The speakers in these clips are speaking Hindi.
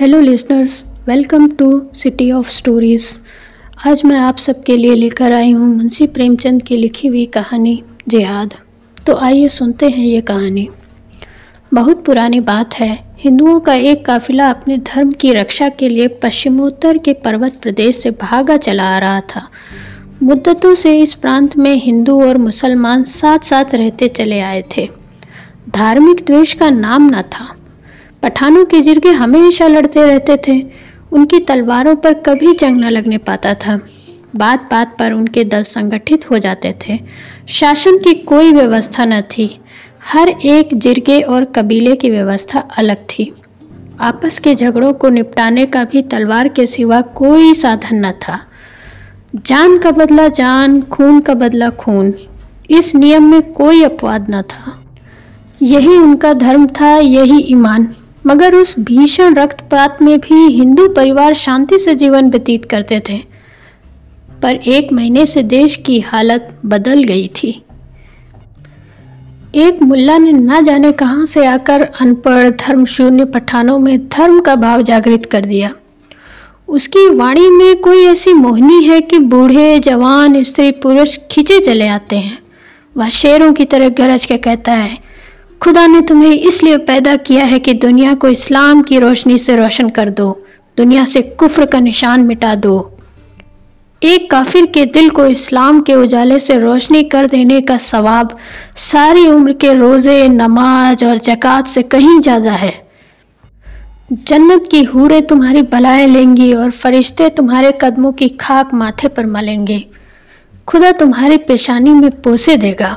Hello listeners welcome to city of stories आज मैं आप सबके लिए लेकर आई हूँ मुंशी प्रेमचंद की लिखी हुई कहानी, जिहाद। तो आइए सुनते हैं ये कहानी। बहुत पुरानी बात है। हिंदुओं का एक काफिला अपने धर्म की रक्षा के लिए पश्चिमोत्तर के पर्वत प्रदेश से भागा चला आ रहा था। मुद्दतों से इस प्रांत में हिंदू और मुसलमान साथ साथ रहते चले आए थे। धार्मिक द्वेष का नाम न था। पठानों के जिरगे हमेशा लड़ते रहते थे। उनकी तलवारों पर कभी जंग न लगने पाता था। बात बात पर उनके दल संगठित हो जाते थे। शासन की कोई व्यवस्था न थी। हर एक जिरगे और कबीले की व्यवस्था अलग थी। आपस के झगड़ों को निपटाने का भी तलवार के सिवा कोई साधन न था। जान का बदला जान, खून का बदला खून। इस नियम में कोई अपवाद न था। यही उनका धर्म था, यही ईमान। मगर उस भीषण रक्तपात में भी हिंदू परिवार शांति से जीवन व्यतीत करते थे। पर एक महीने से देश की हालत बदल गई थी। एक मुल्ला ने ना जाने कहाँ से आकर अनपढ़ धर्म शून्य पठानों में धर्म का भाव जागृत कर दिया। उसकी वाणी में कोई ऐसी मोहनी है कि बूढ़े, जवान, स्त्री, पुरुष खींचे चले आते हैं। वह शेरों की तरह गरज के कहता है खुदा ने तुम्हें इसलिए पैदा किया है कि दुनिया को इस्लाम की रोशनी से रोशन कर दो, दुनिया से कुफ्र का निशान मिटा दो। एक काफिर के दिल को इस्लाम के उजाले से रोशनी कर देने का सवाब सारी उम्र के रोज़े, नमाज़ और जक़ात से कहीं ज़्यादा है। जन्नत की हूरें तुम्हारी बलाएँ लेंगी और फरिश्ते तुम्हारे कदमों की खाक माथे पर मलेंगे। खुदा तुम्हारी पेशानी में पोसे देगा।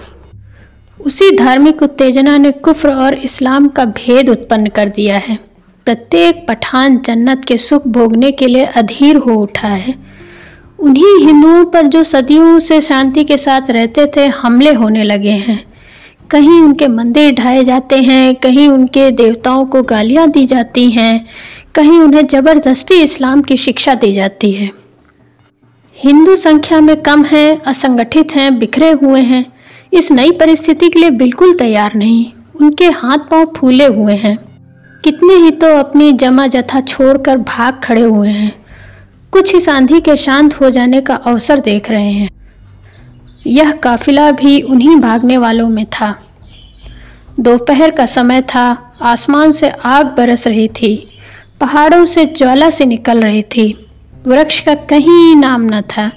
उसी धार्मिक उत्तेजना ने कुफ्र और इस्लाम का भेद उत्पन्न कर दिया है। प्रत्येक पठान जन्नत के सुख भोगने के लिए अधीर हो उठा है। उन्हीं हिंदुओं पर जो सदियों से शांति के साथ रहते थे, हमले होने लगे हैं। कहीं उनके मंदिर ढाए जाते हैं, कहीं उनके देवताओं को गालियाँ दी जाती हैं, कहीं उन्हें ज़बरदस्ती इस्लाम की शिक्षा दी जाती है। हिंदू संख्या में कम हैं, असंगठित हैं, बिखरे हुए हैं। इस नई परिस्थिति के लिए बिल्कुल तैयार नहीं। उनके हाथ पाँव फूले हुए हैं। कितने ही तो अपनी जमा जथा छोड़कर भाग खड़े हुए हैं। कुछ इस आंधी के शांत हो जाने का अवसर देख रहे हैं। यह काफिला भी उन्हीं भागने वालों में था। दोपहर का समय था। आसमान से आग बरस रही थी। पहाड़ों से ज्वाला से निकल रही थी। वृक्ष का कहीं नाम न था।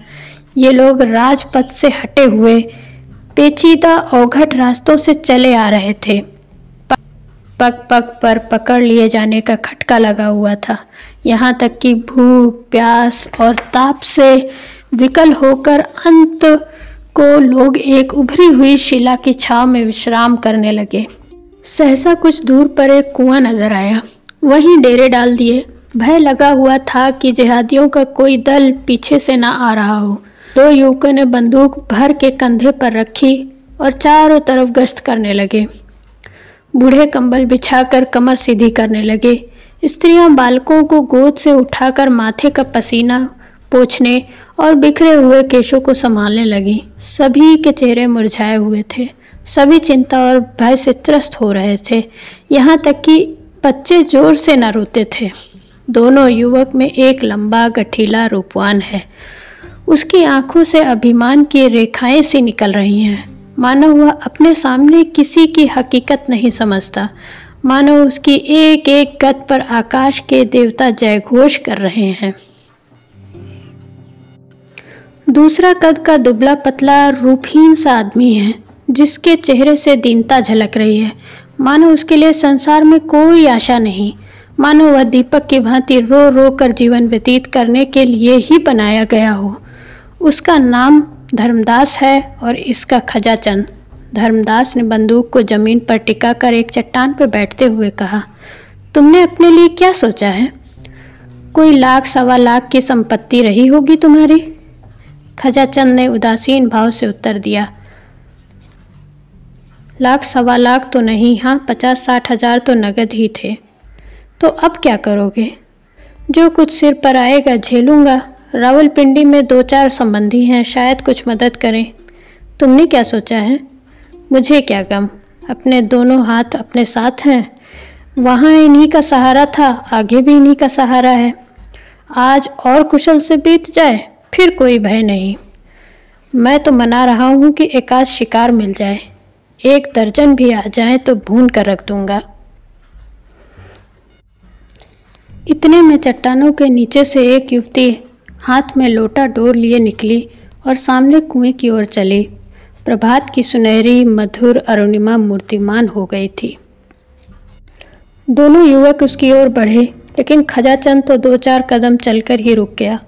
ये लोग राजपथ से हटे हुए पेचीदा औघट रास्तों से चले आ रहे थे। पग पग पर पकड़ लिए जाने का खटका लगा हुआ था। यहाँ तक कि भूख, प्यास और ताप से विकल होकर अंत को लोग एक उभरी हुई शिला की छाव में विश्राम करने लगे। सहसा कुछ दूर पर एक कुआँ नज़र आया। वहीं डेरे डाल दिए। भय लगा हुआ था कि जिहादियों का कोई दल पीछे से ना आ रहा हो। दो युवकों ने बंदूक भर के कंधे पर रखी और चारों तरफ़ गश्त करने लगे। बूढ़े कंबल बिछाकर कमर सीधी करने लगे। स्त्रियाँ बालकों को गोद से उठाकर माथे का पसीना पोछने और बिखरे हुए केशों को संभालने लगी। सभी के चेहरे मुरझाए हुए थे। सभी चिंता और भय से त्रस्त हो रहे थे। यहाँ तक कि बच्चे ज़ोर से न रोते थे। दोनों युवक में एक लंबा, गठीला, रूपवान है। उसकी आँखों से अभिमान की रेखाएँ सी निकल रही हैं। मानो वह अपने सामने किसी की हकीकत नहीं समझता। मानो उसकी एक एक गत पर आकाश के देवता जय घोष कर रहे हैं। दूसरा कद का दुबला पतला रूपहीन सा आदमी है, जिसके चेहरे से दीनता झलक रही है। मानो उसके लिए संसार में कोई आशा नहीं। मानो वह दीपक की भांति रो रो कर जीवन व्यतीत करने के लिए ही बनाया गया हो। उसका नाम धर्मदास है और इसका खजाचंद धर्मदास ने बंदूक को ज़मीन पर टिका कर एक चट्टान पर बैठते हुए कहा, तुमने अपने लिए क्या सोचा है? कोई लाख, सवा लाख की संपत्ति रही होगी तुम्हारी? खजाचंद ने उदासीन भाव से उत्तर दिया, लाख, सवा लाख तो नहीं हाँ पचास, साठ हज़ार तो नगद ही थे। तो अब क्या करोगे? जो कुछ सिर पर आएगा, झेलूँगा। रावलपिंडी में दो चार संबंधी हैं, शायद कुछ मदद करें। तुमने क्या सोचा है? मुझे क्या गम? अपने दोनों हाथ अपने साथ हैं। वहाँ इन्हीं का सहारा था, आगे भी इन्हीं का सहारा है। आज और कुशल से बीत जाए, फिर कोई भय नहीं। मैं तो मना रहा हूँ कि एक आध शिकार मिल जाए। एक दर्जन भी आ जाए तो भून कर रख दूँगा। इतने में चट्टानों के नीचे से एक युवती हाथ में लोटा डोर लिए निकली और सामने कुएँ की ओर चली। प्रभात की सुनहरी, मधुर, अरुणिमा मूर्तिमान हो गई थी। दोनों युवक उसकी ओर बढ़े, लेकिन खजाचंद तो दो चार कदम चलकर ही रुक गया।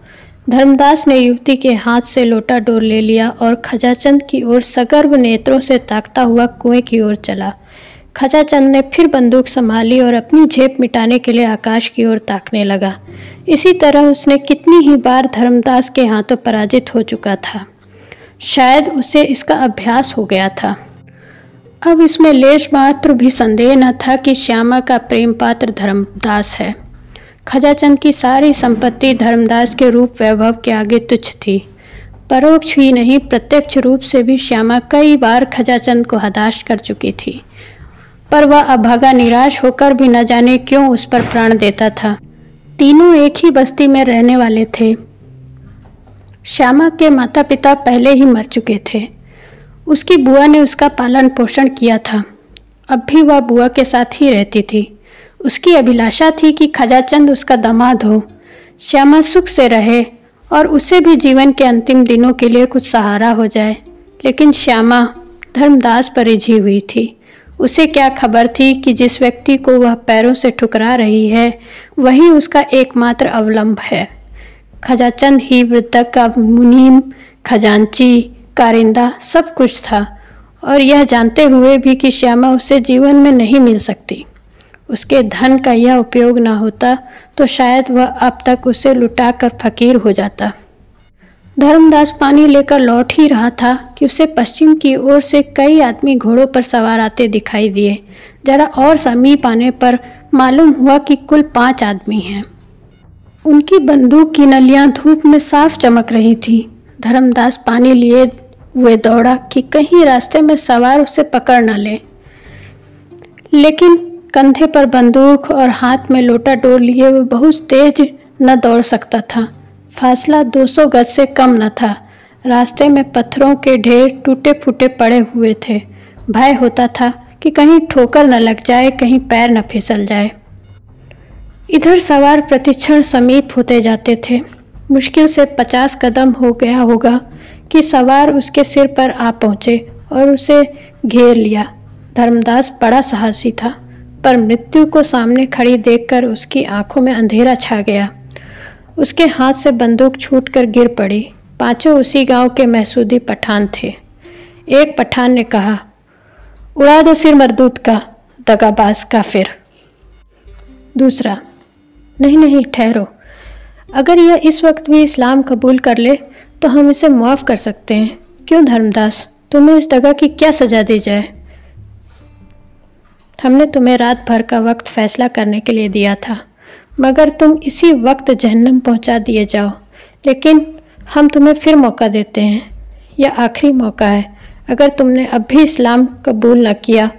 धर्मदास ने युवती के हाथ से लोटा डोर ले लिया और खजाचंद की ओर सगर्भ नेत्रों से ताकता हुआ कुएँ की ओर चला। खजाचंद ने फिर बंदूक संभाली और अपनी झेप मिटाने के लिए आकाश की ओर ताकने लगा। इसी तरह उसने कितनी ही बार धर्मदास के हाथों पराजित हो चुका था। शायद उसे इसका अभ्यास हो गया था। अब इसमें लेश मात्र भी संदेह न था कि श्यामा का प्रेम पात्र धर्मदास है। खजाचंद की सारी संपत्ति धर्मदास के रूप वैभव के आगे तुच्छ थी। परोक्ष ही नहीं, प्रत्यक्ष रूप से भी श्यामा कई बार खजाचंद को हदाश कर चुकी थी। पर वह अभागा निराश होकर भी न जाने क्यों उस पर प्राण देता था। तीनों एक ही बस्ती में रहने वाले थे। श्यामा के माता पिता पहले ही मर चुके थे। उसकी बुआ ने उसका पालन पोषण किया था। अब भी वह बुआ के साथ ही रहती थी। उसकी अभिलाषा थी कि खजाचंद उसका दामाद हो। श्यामा सुख से रहे और उसे भी जीवन के अंतिम दिनों के लिए कुछ सहारा हो जाए। लेकिन श्यामा धर्मदास पर रिझी हुई थी। उसे क्या खबर थी कि जिस व्यक्ति को वह पैरों से ठुकरा रही है, वही उसका एकमात्र अवलंब है। खजाचंद ही वृद्धक का मुनीम, खजांची, कारिंदा, सब कुछ था। और यह जानते हुए भी कि श्यामा उसे जीवन में नहीं मिल सकती। उसके धन का यह उपयोग न होता तो शायद वह अब तक उसे लुटाकर फकीर हो जाता। धर्मदास पानी लेकर लौट ही रहा था कि उसे पश्चिम की ओर से कई आदमी घोड़ों पर सवार आते दिखाई दिए। जरा और समीप आने पर मालूम हुआ कि कुल पाँच आदमी हैं। उनकी बंदूक की नलियाँ धूप में साफ़ चमक रही थी। धर्मदास पानी लिए हुए दौड़ा कि कहीं रास्ते में सवार उसे पकड़ न ले। लेकिन कंधे पर बंदूक और हाथ में लोटा डोर लिए वह बहुत तेज न दौड़ सकता था। फासला 200 गज से कम न था। रास्ते में पत्थरों के ढेर टूटे फूटे पड़े हुए थे। भय होता था कि कहीं ठोकर न लग जाए, कहीं पैर न फिसल जाए। इधर सवार प्रतिक्षण समीप होते जाते थे। मुश्किल से पचास कदम हो गया होगा कि सवार उसके सिर पर आ पहुँचे और उसे घेर लिया। धर्मदास बड़ा साहसी था, पर मृत्यु को सामने खड़ी देखकर उसकी आँखों में अंधेरा छा गया। उसके हाथ से बंदूक छूटकर गिर पड़ी। पाँचों उसी गाँव के महसूदी पठान थे। एक पठान ने कहा, उड़ा दो सिर मरदूत का, दगाबाज का फिर। दूसरा, नहीं नहीं, ठहरो। अगर यह इस वक्त भी इस्लाम कबूल कर ले तो हम इसे मुआफ़ कर सकते हैं। क्यों धर्मदास, तुम्हें इस दगा की क्या सज़ा दी जाए? हमने तुम्हें रात भर का वक्त फैसला करने के लिए दिया था। मगर तुम इसी वक्त जहन्नम पहुँचा दिए जाओ। लेकिन हम तुम्हें फिर मौका देते हैं। यह आखिरी मौका है। अगर तुमने अब भी इस्लाम कबूल न किया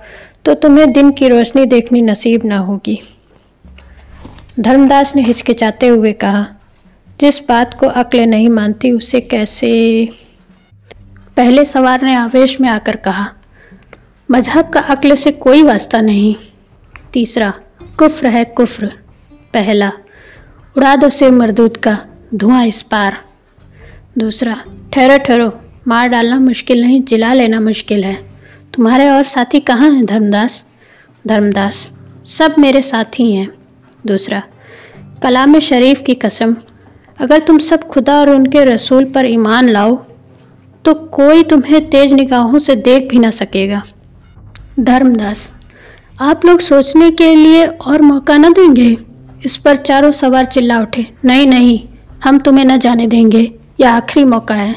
तो तुम्हें दिन की रोशनी देखनी नसीब ना होगी। धर्मदास ने हिचकिचाते हुए कहा, जिस बात को अक्ल नहीं मानती, उसे कैसे पहले सवार ने आवेश में आकर कहा, मज़हब का अक्ल से कोई वास्ता नहीं। तीसरा, कुफ्र है कुफ्र। पहला उड़ा दो सिर मरदूत का धुआँ इस पार। दूसरा, ठहरो ठहरो, मार डालना मुश्किल नहीं, जिला लेना मुश्किल है। तुम्हारे और साथी कहाँ हैं, धर्मदास? धर्मदास, सब मेरे साथी हैं। दूसरा, कलाम शरीफ की कसम, अगर तुम सब खुदा और उनके रसूल पर ईमान लाओ तो कोई तुम्हें तेज निगाहों से देख भी ना सकेगा। धर्मदास, आप लोग सोचने के लिए और मौका ना देंगे? इस पर चारों सवार चिल्ला उठे, नहीं नहीं, हम तुम्हें न जाने देंगे, यह आखिरी मौका है।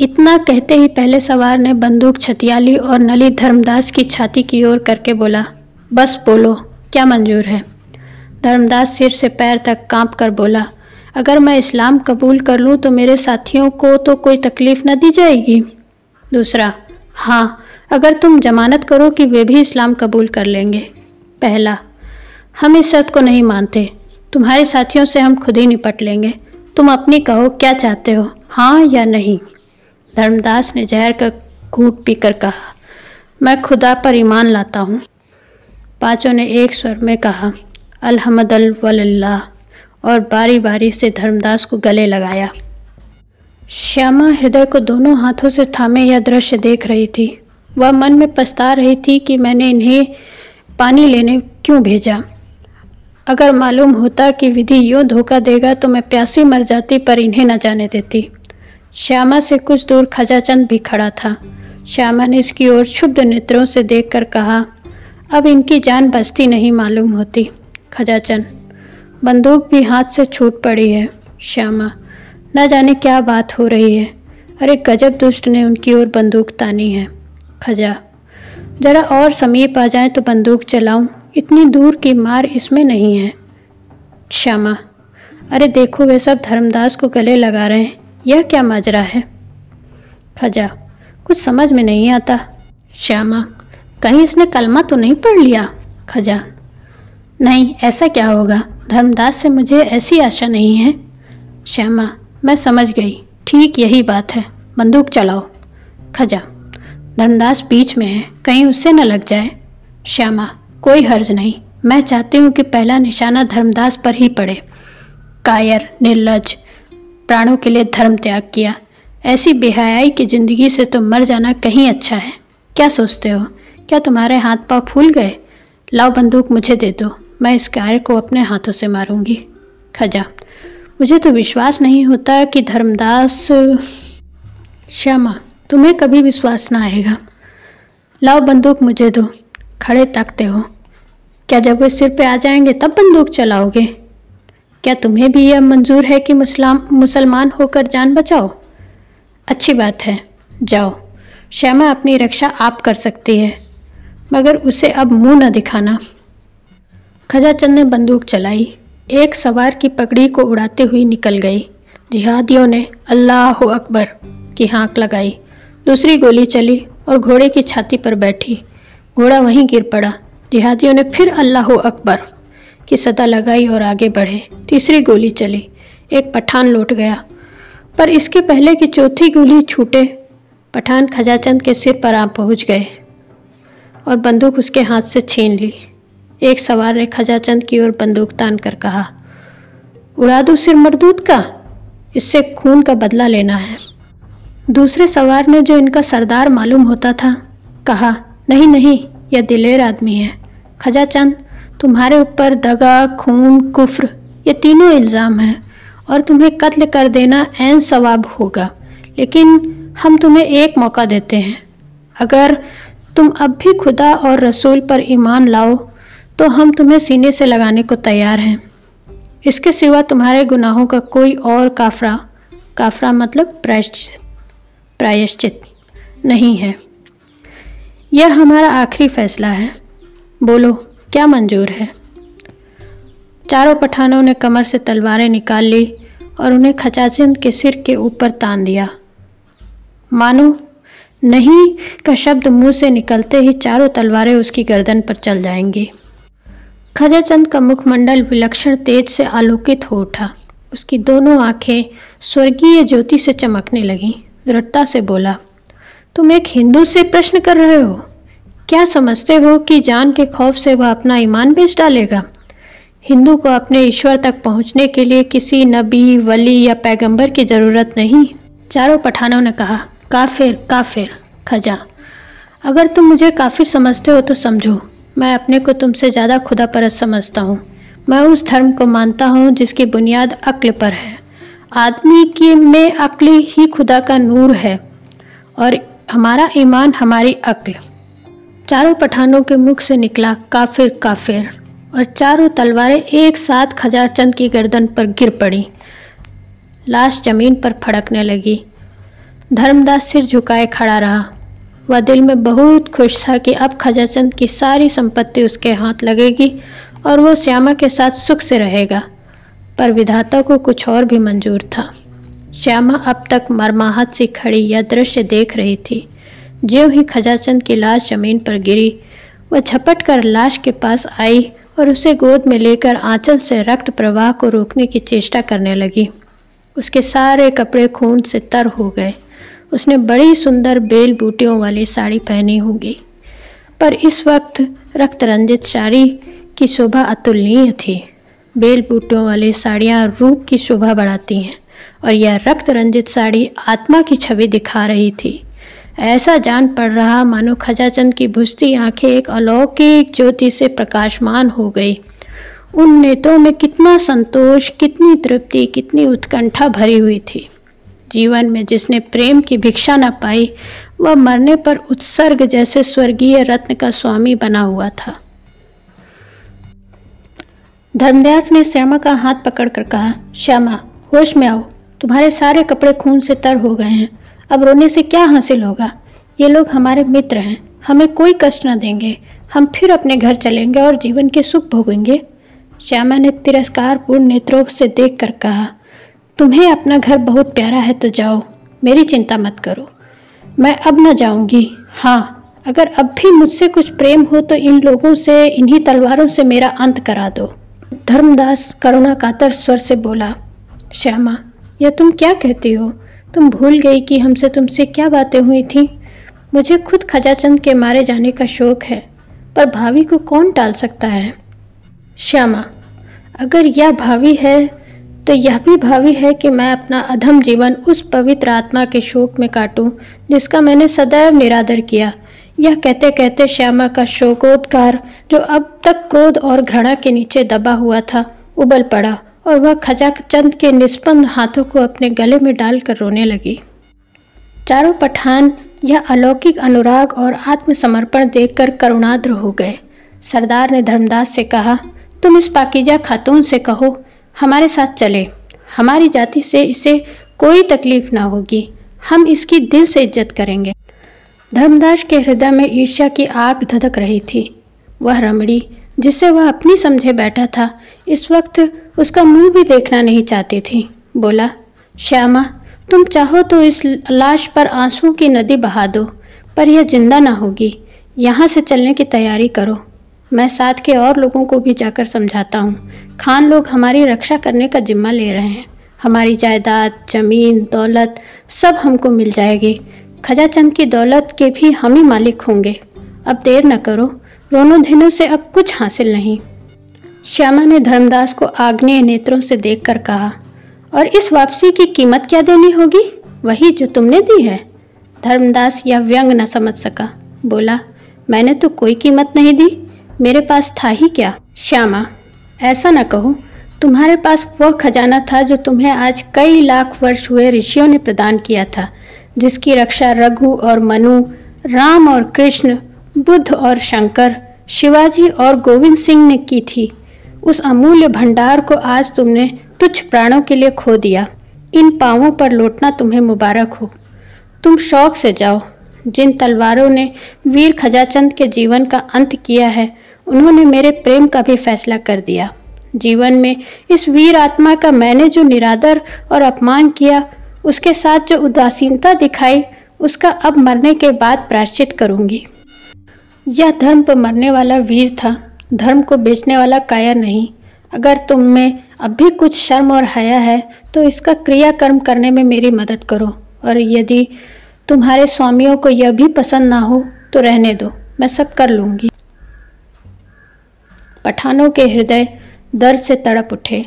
इतना कहते ही पहले सवार ने बंदूक छतियाली और नली धर्मदास की छाती की ओर करके बोला, बस बोलो, क्या मंजूर है? धर्मदास सिर से पैर तक काँप कर बोला, अगर मैं इस्लाम कबूल कर लूँ तो मेरे साथियों को तो कोई तकलीफ़ न दी जाएगी? दूसरा हाँ अगर तुम जमानत करो कि वे भी इस्लाम कबूल कर लेंगे। पहला हम इस शर्त को नहीं मानते। तुम्हारे साथियों से हम खुद ही निपट लेंगे। तुम अपनी कहो, क्या चाहते हो हाँ या नहीं? धर्मदास ने जहर का घूट पीकर कहा, मैं खुदा पर ईमान लाता हूँ। पाँचों ने एक स्वर में कहा अलहमद अल्हम्दुलिल्लाह, और बारी बारी से धर्मदास को गले लगाया। श्यामा हृदय को दोनों हाथों से थामे यह दृश्य देख रही थी। वह मन में पछता रही थी कि मैंने इन्हें पानी लेने क्यों भेजा। अगर मालूम होता कि विधि यूँ धोखा देगा तो मैं प्यासी मर जाती पर इन्हें न जाने देती। श्यामा से कुछ दूर खजाचंद भी खड़ा था। श्यामा ने इसकी ओर क्षुब्ध नेत्रों से देखकर कहा, अब इनकी जान बचती नहीं मालूम होती, खजाचंद। बंदूक भी हाथ से छूट पड़ी है, श्यामा। न जाने क्या बात हो रही है। अरे गजब दुष्ट ने उनकी ओर बंदूक तानी है, खजा। जरा और समीप आ जाए तो बंदूक चलाऊं। इतनी दूर की मार इसमें नहीं है। श्यामा, अरे देखो वे सब धर्मदास को गले लगा रहे हैं। यह क्या माजरा है? खजा, कुछ समझ में नहीं आता। श्यामा, कहीं इसने कलमा तो नहीं पढ़ लिया? खजा, नहीं, ऐसा क्या होगा? धर्मदास से मुझे ऐसी आशा नहीं है। श्यामा, मैं समझ गई। ठीक यही बात है। बंदूक चलाओ। खजा, धर्मदास बीच में है। कहीं उससे न लग जाए। श्यामा कोई हर्ज नहीं। मैं चाहती हूँ कि पहला निशाना धर्मदास पर ही पड़े। कायर, निर्लज प्राणों के लिए धर्म त्याग किया। ऐसी बेहयाई की ज़िंदगी से तो मर जाना कहीं अच्छा है। क्या सोचते हो? क्या तुम्हारे हाथ पाँव फूल गए? लाओ बंदूक मुझे दे दो। मैं इस कार्य को अपने हाथों से मारूँगी। खजा। मुझे तो विश्वास नहीं होता कि धर्मदास, श्यामा, तुम्हें कभी विश्वास ना आएगा। लाओ बंदूक मुझे दो। खड़े ताकते हो। क्या जब वे सिर पे आ जाएँगे, तब बंदूक चलाओगे? क्या तुम्हें भी यह मंजूर है कि मुसलाम, मुसलमान होकर जान बचाओ? अच्छी बात है, जाओ। श्यामा अपनी रक्षा आप कर सकती है, मगर उसे अब मुँह न दिखाना। खजाचंद ने बंदूक चलाई। एक सवार की पगड़ी को उड़ाते हुए निकल गई। जिहादियों ने अल्लाह अकबर की हाँक लगाई। दूसरी गोली चली और घोड़े की छाती पर बैठी। घोड़ा वहीं गिर पड़ा। जिहादियों ने फिर अल्लाह अकबर की सदा लगाई और आगे बढ़े। तीसरी गोली चली। एक पठान लौट गया। पर इसके पहले की चौथी गोली छूटे। पठान खजाचंद के सिर पर आ पहुँच गए और बंदूक उसके हाथ से छीन ली। एक सवार ने खजाचंद की ओर बंदूक तान कर कहा, उड़ा दो सिर मरदूत का? इससे खून का बदला लेना है। दूसरे सवार ने जो इनका सरदार मालूम होता था, कहा नहीं नहीं, यह दिलेर आदमी है। खजा चंद, तुम्हारे ऊपर दगा, खून, कुफ्र, ये तीनों इल्ज़ाम हैं और तुम्हें कत्ल कर देना एन सवाब होगा। लेकिन हम तुम्हें एक मौका देते हैं। अगर तुम अब भी खुदा और रसूल पर ईमान लाओ तो हम तुम्हें सीने से लगाने को तैयार हैं। इसके सिवा तुम्हारे गुनाहों का कोई और काफरा काफरा मतलब प्रायश्चित प्रायश्चित नहीं है। यह हमारा आखिरी फैसला है। बोलो, क्या मंजूर है? चारों पठानों ने कमर से तलवारें निकाल ली और उन्हें खचाचंद के सिर के ऊपर तान दिया। मानो, नहीं, का शब्द मुँह से निकलते ही चारों तलवारें उसकी गर्दन पर चल जाएँगी। खजाचंद का मुखमंडल विलक्षण तेज से आलोकित हो उठा। उसकी दोनों आँखें स्वर्गीय ज्योति से चमकने लगीं। दृढ़ता से बोला तुम एक हिंदू से प्रश्न कर रहे हो। क्या समझते हो कि जान के खौफ से वह अपना ईमान बेच डालेगा? हिंदू को अपने ईश्वर तक पहुँचने के लिए किसी नबी, वली या पैगंबर की ज़रूरत नहीं। चारों पठानों ने कहा, काफिर काफिर, खजा। अगर तुम मुझे काफिर समझते हो तो समझो, मैं अपने को तुमसे ज़्यादा खुदा परस्त समझता हूँ। मैं उस धर्म को मानता हूँ जिसकी बुनियाद अक्ल पर है। आदमी की में अक्ल ही खुदा का नूर है और हमारा ईमान, हमारी अक्ल। चारों पठानों के मुख से निकला काफिर काफिर। और चारों तलवारें एक साथ खजाचंद की गर्दन पर गिर पड़ी। लाश ज़मीन पर फड़कने लगी। धर्मदास सिर झुकाए खड़ा रहा। वह दिल में बहुत खुश था कि अब खजाचंद की सारी संपत्ति उसके हाथ लगेगी और वो श्यामा के साथ सुख से रहेगा। पर विधाता को कुछ और भी मंजूर था। श्यामा अब तक मरमाहत से खड़ी यह दृश्य देख रही थी। ज्यों ही खजाचंद की लाश ज़मीन पर गिरी, वह झपट कर लाश के पास आई और उसे गोद में लेकर आंचल से रक्त प्रवाह को रोकने की चेष्टा करने लगी। उसके सारे कपड़े खून से तर हो गए। उसने बड़ी सुंदर बेल बूटियों वाली साड़ी पहनी होगी। पर इस वक्त रक्त रंजित साड़ी की शोभा अतुलनीय थी। बेल बूटियों वाली साड़ियाँ रूप की शोभा बढ़ाती हैं। और यह रक्त रंजित साड़ी आत्मा की छवि दिखा रही थी। ऐसा जान पड़ रहा मानो खजाचंद की भुजती आँखें एक अलौकिक ज्योति से प्रकाशमान हो गई। उन नेत्रों में कितना संतोष, कितनी तृप्ति, कितनी उत्कंठा भरी हुई थी। जीवन में जिसने प्रेम की भिक्षा न पाई, वह मरने पर उत्सर्ग जैसे स्वर्गीय रत्न का स्वामी बना हुआ था। धर्मदास ने श्यामा का हाथ पकड़कर कहा, श्यामा होश में आओ। तुम्हारे सारे कपड़े खून से तर हो गए हैं। अब रोने से क्या हासिल होगा? ये लोग हमारे मित्र हैं। हमें कोई कष्ट न देंगे। हम फिर अपने घर चलेंगे और जीवन के सुख भोगेंगे। श्यामा ने तिरस्कारपूर्ण नेत्रों से देख कर कहा, तुम्हें अपना घर बहुत प्यारा है तो जाओ। मेरी चिंता मत करो। मैं अब न जाऊँगी। हाँ अगर अब भी मुझसे कुछ प्रेम हो तो इन लोगों से, इन्हीं तलवारों से मेरा अंत करा दो। धर्मदास करुणा कातर स्वर से बोला श्यामा यह तुम क्या कहती हो? तुम भूल गई कि हमसे तुमसे क्या बातें हुई थी? मुझे खुद खजाचंद के मारे जाने का शौक है, पर भावी को कौन टाल सकता है? श्यामा, अगर यह भावी है तो यह भी भावी है कि मैं अपना अधम जीवन उस पवित्र आत्मा के शोक में काटूं, जिसका मैंने सदैव निरादर किया। यह कहते कहते श्यामा का शोकोद्गार, जो अब तक क्रोध और घृणा के नीचे दबा हुआ था, उबल पड़ा। और वह खजाचंद के निष्पन्द हाथों को अपने गले में डालकर रोने लगी। चारों पठान यह अलौकिक अनुराग और आत्मसमर्पण देखकर करुणाद्र हो गए। सरदार ने धर्मदास से कहा, तुम इस पाकिजा खातून से कहो, हमारे साथ चले। हमारी जाति से इसे कोई तकलीफ़ ना होगी। हम इसकी दिल से इज़्ज़त करेंगे। धर्मदास के हृदय में ईर्ष्या की आग धधक रही थी। वह रमड़ी जिसे वह अपनी समझे बैठा था, इस वक्त उसका मुँह भी देखना नहीं चाहती थी। बोला, श्यामा, तुम चाहो तो इस लाश पर आँसू की नदी बहा दो, पर यह ज़िंदा ना होगी। यहाँ से चलने की तैयारी करो। मैं साथ के और लोगों को भी जाकर समझाता हूँ। खान लोग हमारी रक्षा करने का जिम्मा ले रहे हैं। हमारी जायदाद, ज़मीन, दौलत सब हमको मिल जाएगी। खजाचंद की दौलत के भी हम ही मालिक होंगे। अब देर न करो। रोनों दिनों से अब कुछ हासिल नहीं। श्यामा ने धर्मदास को आग्नेय नेत्रों से देखकर कहा, और इस वापसी की कीमत क्या देनी होगी? वही जो तुमने दी है? धर्मदास यह व्यंग न समझ सका। बोला, मैंने तो कोई कीमत नहीं दी। मेरे पास था ही क्या? श्यामा, ऐसा न कहो। तुम्हारे पास वह खजाना था जो तुम्हें आज कई लाख वर्ष हुए ऋषियों ने प्रदान किया था, जिसकी रक्षा रघु और मनु, राम और कृष्ण, बुद्ध और शंकर, शिवाजी और गोविंद सिंह ने की थी। उस अमूल्य भंडार को आज तुमने तुच्छ प्राणों के लिए खो दिया। इन पावों पर लौटना तुम्हें मुबारक हो। तुम शौक से जाओ। जिन तलवारों ने वीर खजाचंद के जीवन का अंत किया है, उन्होंने मेरे प्रेम का भी फैसला कर दिया। जीवन में इस वीर आत्मा का मैंने जो निरादर और अपमान किया, उसके साथ जो उदासीनता दिखाई, उसका अब मरने के बाद प्राश्चित करूँगी। यह धर्म पर मरने वाला वीर था। धर्म को बेचने वाला काया नहीं। अगर तुम में अब भी कुछ शर्म और हया है तो इसका क्रियाकर्म करने में मेरी मदद करो। और यदि तुम्हारे स्वामियों को यह भी पसंद ना हो तो रहने दो। मैं सब कर लूँगी। पठानों के हृदय दर्द से तड़प उठे।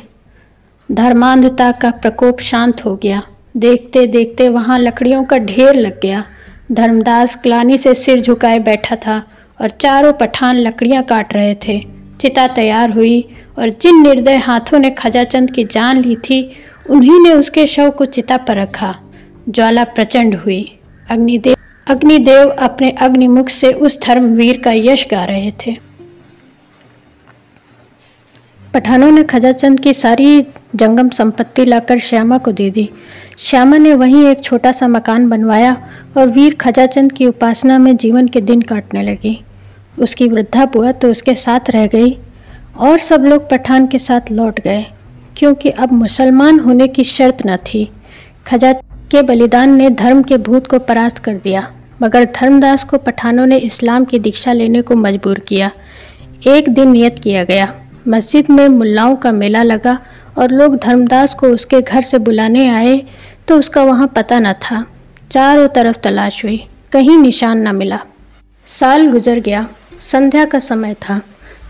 धर्मांधता का प्रकोप शांत हो गया। देखते देखते वहाँ लकड़ियों का ढेर लग गया। धर्मदास ग्लानी से सिर झुकाए बैठा था। और चारों पठान लकड़ियाँ काट रहे थे। चिता तैयार हुई और जिन निर्दय हाथों ने खजाचंद की जान ली थी, उन्हीं ने उसके शव को चिता पर रखा। ज्वाला प्रचंड हुई। अग्निदेव अग्निदेव अपने अग्निमुख से उस धर्मवीर का यश गा रहे थे। पठानों ने खजाचंद की सारी जंगम संपत्ति लाकर श्यामा को दे दी। श्यामा ने वहीं एक छोटा सा मकान बनवाया और वीर खजाचंद की उपासना में जीवन के दिन काटने लगी। उसकी वृद्धा बुआ तो उसके साथ रह गई और सब लोग पठान के साथ लौट गए, क्योंकि अब मुसलमान होने की शर्त न थी। खजा के बलिदान ने धर्म के भूत को परास्त कर दिया, मगर धर्मदास को पठानों ने इस्लाम की दीक्षा लेने को मजबूर किया। एक दिन नियत किया गया। मस्जिद में मुल्लाओं का मेला लगा और लोग धर्मदास को उसके घर से बुलाने आए तो उसका वहाँ पता न था। चारों तरफ़ तलाश हुई, कहीं निशान न मिला। साल गुजर गया, संध्या का समय था।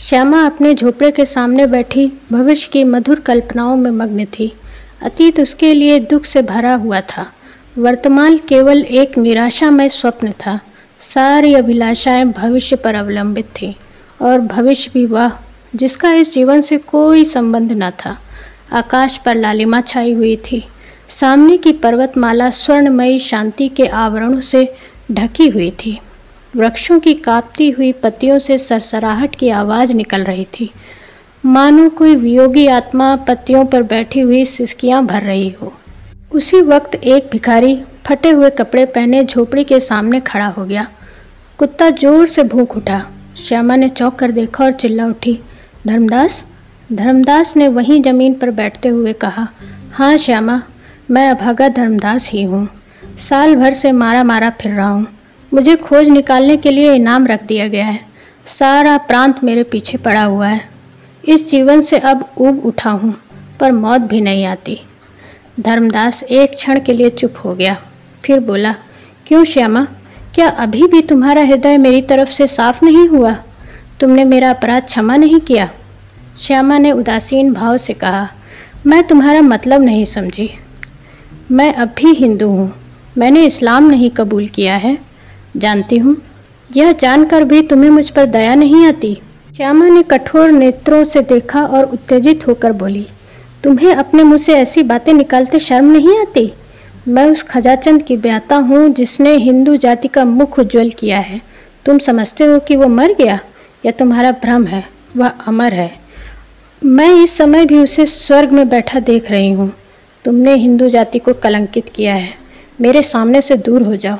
श्यामा अपने झोपड़े के सामने बैठी, भविष्य की मधुर कल्पनाओं में मग्न थी। अतीत उसके लिए दुख से भरा हुआ था। वर्तमान केवल एक निराशामय स्वप्न था। सारी अभिलाषाएँ भविष्य पर अवलंबित थी और भविष्य भी वह जिसका इस जीवन से कोई संबंध न था। आकाश पर लालिमा छाई हुई थी। सामने की पर्वतमाला स्वर्णमयी शांति के आवरणों से ढकी हुई थी। वृक्षों की कांपती हुई पत्तियों से सरसराहट की आवाज़ निकल रही थी। मानो कोई वियोगी आत्मा पत्तियों पर बैठी हुई सिसकियाँ भर रही हो। उसी वक्त एक भिखारी फटे हुए कपड़े पहने झोपड़ी के सामने खड़ा हो गया। कुत्ता ज़ोर से भूख उठा। श्यामा ने चौंक कर देखा और चिल्ला उठी। धर्मदास धर्मदास ने वहीं ज़मीन पर बैठते हुए कहा हाँ श्यामा, मैं अभागा धर्मदास ही हूँ। साल भर से मारा मारा फिर रहा हूँ। मुझे खोज निकालने के लिए इनाम रख दिया गया है। सारा प्रांत मेरे पीछे पड़ा हुआ है। इस जीवन से अब ऊब उठा हूँ, पर मौत भी नहीं आती। धर्मदास एक क्षण के लिए चुप हो गया। फिर बोला, क्यों श्यामा, क्या अभी भी तुम्हारा हृदय मेरी तरफ़ से साफ़ नहीं हुआ? तुमने मेरा अपराध क्षमा नहीं किया? श्यामा ने उदासीन भाव से कहा, मैं तुम्हारा मतलब नहीं समझी। मैं अब भी हिंदू हूँ। मैंने इस्लाम नहीं कबूल किया है। जानती हूँ। यह जानकर भी तुम्हें मुझ पर दया नहीं आती। श्यामा ने कठोर नेत्रों से देखा और उत्तेजित होकर बोली, तुम्हें अपने मुँह से ऐसी बातें निकालते शर्म नहीं आती? मैं उस खजाचंद की ब्याता हूँ जिसने हिंदू जाति का मुख उज्जवल किया है। तुम समझते हो कि वो मर गया? या तुम्हारा भ्रम है, वह अमर है। मैं इस समय भी उसे स्वर्ग में बैठा देख रही हूँ। तुमने हिंदू जाति को कलंकित किया है। मेरे सामने से दूर हो जाओ।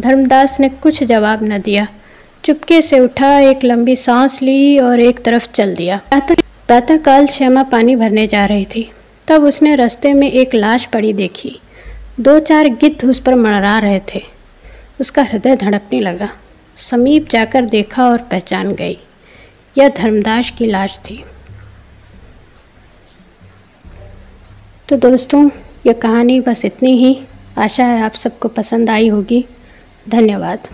धर्मदास ने कुछ जवाब न दिया। चुपके से उठा, एक लंबी सांस ली और एक तरफ़ चल दिया। प्रातःकाल श्यामा पानी भरने जा रही थी। तब उसने रास्ते में एक लाश पड़ी देखी। दो चार गिद्ध उस पर मरा रहे थे। उसका हृदय धड़कने लगा। समीप जाकर देखा और पहचान गई। यह धर्मदास की लाश थी। तो दोस्तों, यह कहानी बस इतनी ही। आशा है आप सबको पसंद आई होगी। धन्यवाद।